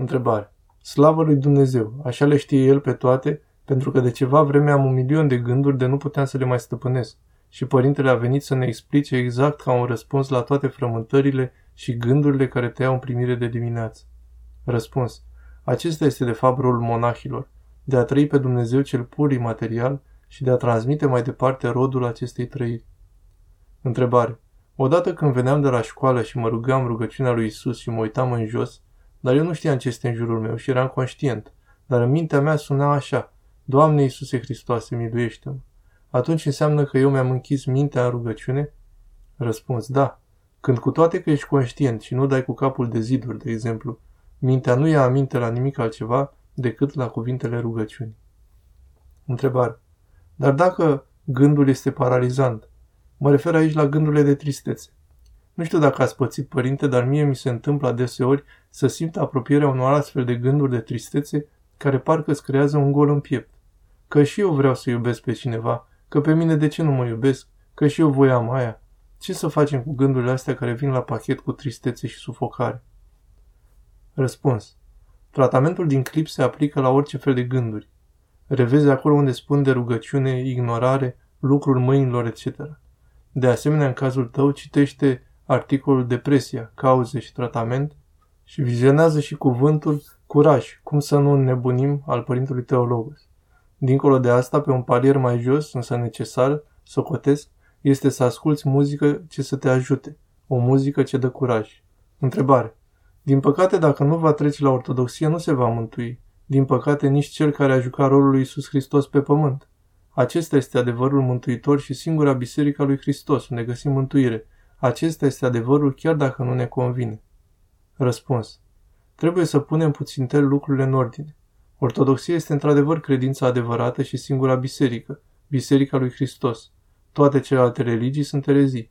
Întrebare. Slavă lui Dumnezeu, așa le știe El pe toate, pentru că de ceva vreme am un milion de gânduri de nu puteam să le mai stăpânesc. Și părintele a venit să ne explice exact ca un răspuns la toate frământările și gândurile care te iau în primire de dimineață. Răspuns. Acesta este de fapt rolul monahilor, de a trăi pe Dumnezeu cel pur imaterial și de a transmite mai departe rodul acestei trăiri. Întrebare. Odată când veneam de la școală și mă rugam rugăciunea lui Isus și mă uitam în jos, dar eu nu știam ce este în jurul meu și eram conștient, dar în mintea mea suna așa, Doamne Iisuse Hristoase, miluiește-mă. Atunci înseamnă că eu mi-am închis mintea în rugăciune? Răspuns, da. Când cu toate că ești conștient și nu dai cu capul de ziduri, de exemplu, mintea nu ia aminte la nimic altceva decât la cuvintele rugăciunii. Întrebare. Dar dacă gândul este paralizant, mă refer aici la gândurile de tristețe. Nu știu dacă ați pățit, părinte, dar mie mi se întâmplă adeseori să simt apropierea unor astfel de gânduri de tristețe care parcă îți creează un gol în piept. Că și eu vreau să iubesc pe cineva, că pe mine de ce nu mă iubesc, că și eu voiam aia. Ce să facem cu gândurile astea care vin la pachet cu tristețe și sufocare? Răspuns. Tratamentul din clip se aplică la orice fel de gânduri. Revezi acolo unde spun de rugăciune, ignorare, lucruri mâinilor, etc. De asemenea, în cazul tău, citește articolul Depresia, cauze și tratament și vizionează și cuvântul Curaj, cum să nu nebunim al părintului Teologos. Dincolo de asta, pe un palier mai jos, însă necesar, socotesc, este să asculți muzică ce să te ajute, o muzică ce dă curaj. Întrebare. Din păcate, dacă nu va trece la ortodoxie, nu se va mântui. Din păcate, nici cel care a jucat rolul lui Iisus Hristos pe pământ. Acesta este adevărul mântuitor și singura biserică a lui Hristos, unde găsim mântuire. Acesta este adevărul chiar dacă nu ne convine. Răspuns. Trebuie să punem puțin tel lucrurile în ordine. Ortodoxia este într-adevăr credința adevărată și singura biserică, biserica lui Hristos. Toate celelalte religii sunt erezii.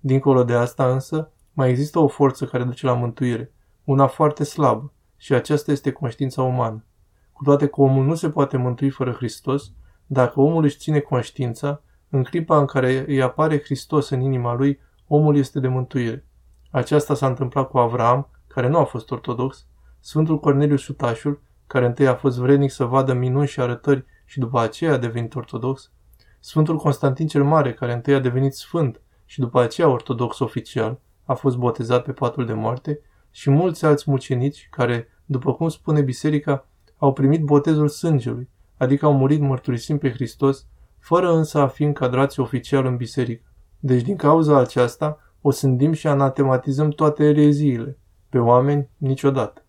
Dincolo de asta însă, mai există o forță care duce la mântuire, una foarte slabă, și aceasta este conștiința umană. Cu toate că omul nu se poate mântui fără Hristos, dacă omul își ține conștiința, în clipa în care îi apare Hristos în inima lui, omul este de mântuire. Aceasta s-a întâmplat cu Avram, care nu a fost ortodox, Sfântul Corneliu Sutașul, care întâi a fost vrednic să vadă minuni și arătări și după aceea a devenit ortodox, Sfântul Constantin cel Mare, care întâi a devenit sfânt și după aceea ortodox oficial, a fost botezat pe patul de moarte, și mulți alți mucenici care, după cum spune biserica, au primit botezul sângelui, adică au murit mărturisind pe Hristos, fără însă a fi încadrați oficial în biserică. Deci din cauza aceasta o sândim și anatematizăm toate ereziile. Pe oameni niciodată.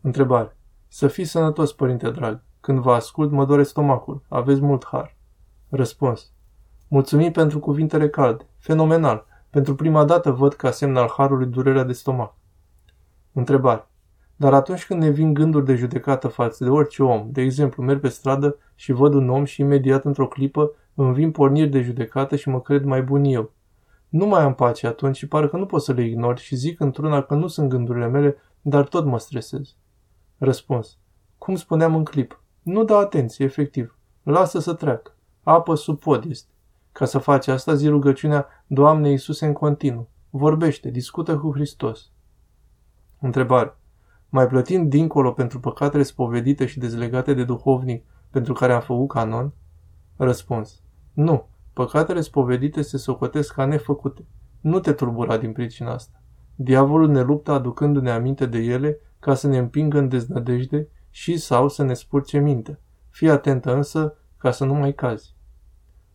Întrebare. Să fiți sănătos, părinte drag. Când vă ascult, mă doare stomacul. Aveți mult har. Răspuns. Mulțumim pentru cuvintele calde. Fenomenal. Pentru prima dată văd ca semn al harului durerea de stomac. Întrebare. Dar atunci când ne vin gânduri de judecată față de orice om, de exemplu, merg pe stradă și văd un om și imediat într-o clipă îmi vin porniri de judecată și mă cred mai bun eu. Nu mai am pace atunci și pare că nu pot să le ignor și zic într-una că nu sunt gândurile mele, dar tot mă stresez. Răspuns. Cum spuneam în clip, nu da atenție, efectiv. Lasă să treacă. Apă sub pod este. Ca să faci asta, zi rugăciunea Doamne Iisuse în continuu. Vorbește, discută cu Hristos. Întrebare. Mai plătind dincolo pentru păcatele spovedite și dezlegate de duhovnic pentru care am făcut canon? Răspuns. Nu. Păcatele spovedite se socotesc ca nefăcute. Nu te turbura din pricina asta. Diavolul ne luptă aducându-ne aminte de ele ca să ne împingă în deznădejde și sau să ne spurce minte. Fii atentă însă ca să nu mai cazi.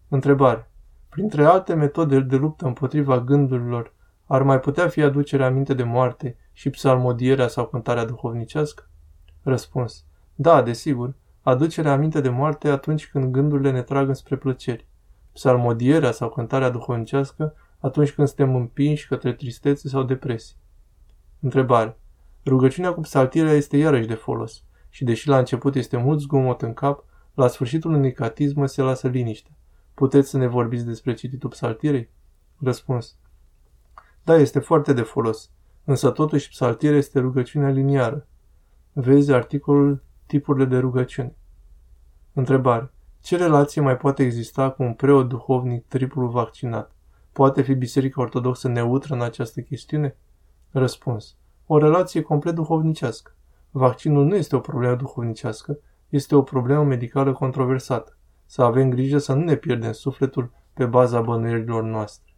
Întrebare. Printre alte metode de luptă împotriva gândurilor, ar mai putea fi aducerea aminte de moarte și psalmodierea sau cântarea duhovnicească? Răspuns. Da, desigur, aducerea aminte de moarte atunci când gândurile ne trag înspre plăceri. Psalmodierea sau cântarea duhovnicească atunci când suntem împinși către tristețe sau depresii. Întrebare. Rugăciunea cu psaltirea este iarăși de folos și deși la început este mult zgomot în cap, la sfârșitul unui catismă se lasă liniște. Puteți să ne vorbiți despre cititul psaltirei? Răspuns. Da, este foarte de folos, însă totuși psaltirea este rugăciunea liniară. Vezi articolul Tipurile de rugăciune. Întrebare. Ce relație mai poate exista cu un preot duhovnic triplu vaccinat? Poate fi Biserica Ortodoxă neutră în această chestiune? Răspuns. O relație complet duhovnicească. Vaccinul nu este o problemă duhovnicească, este o problemă medicală controversată. Să avem grijă să nu ne pierdem sufletul pe baza bănuierilor noastre.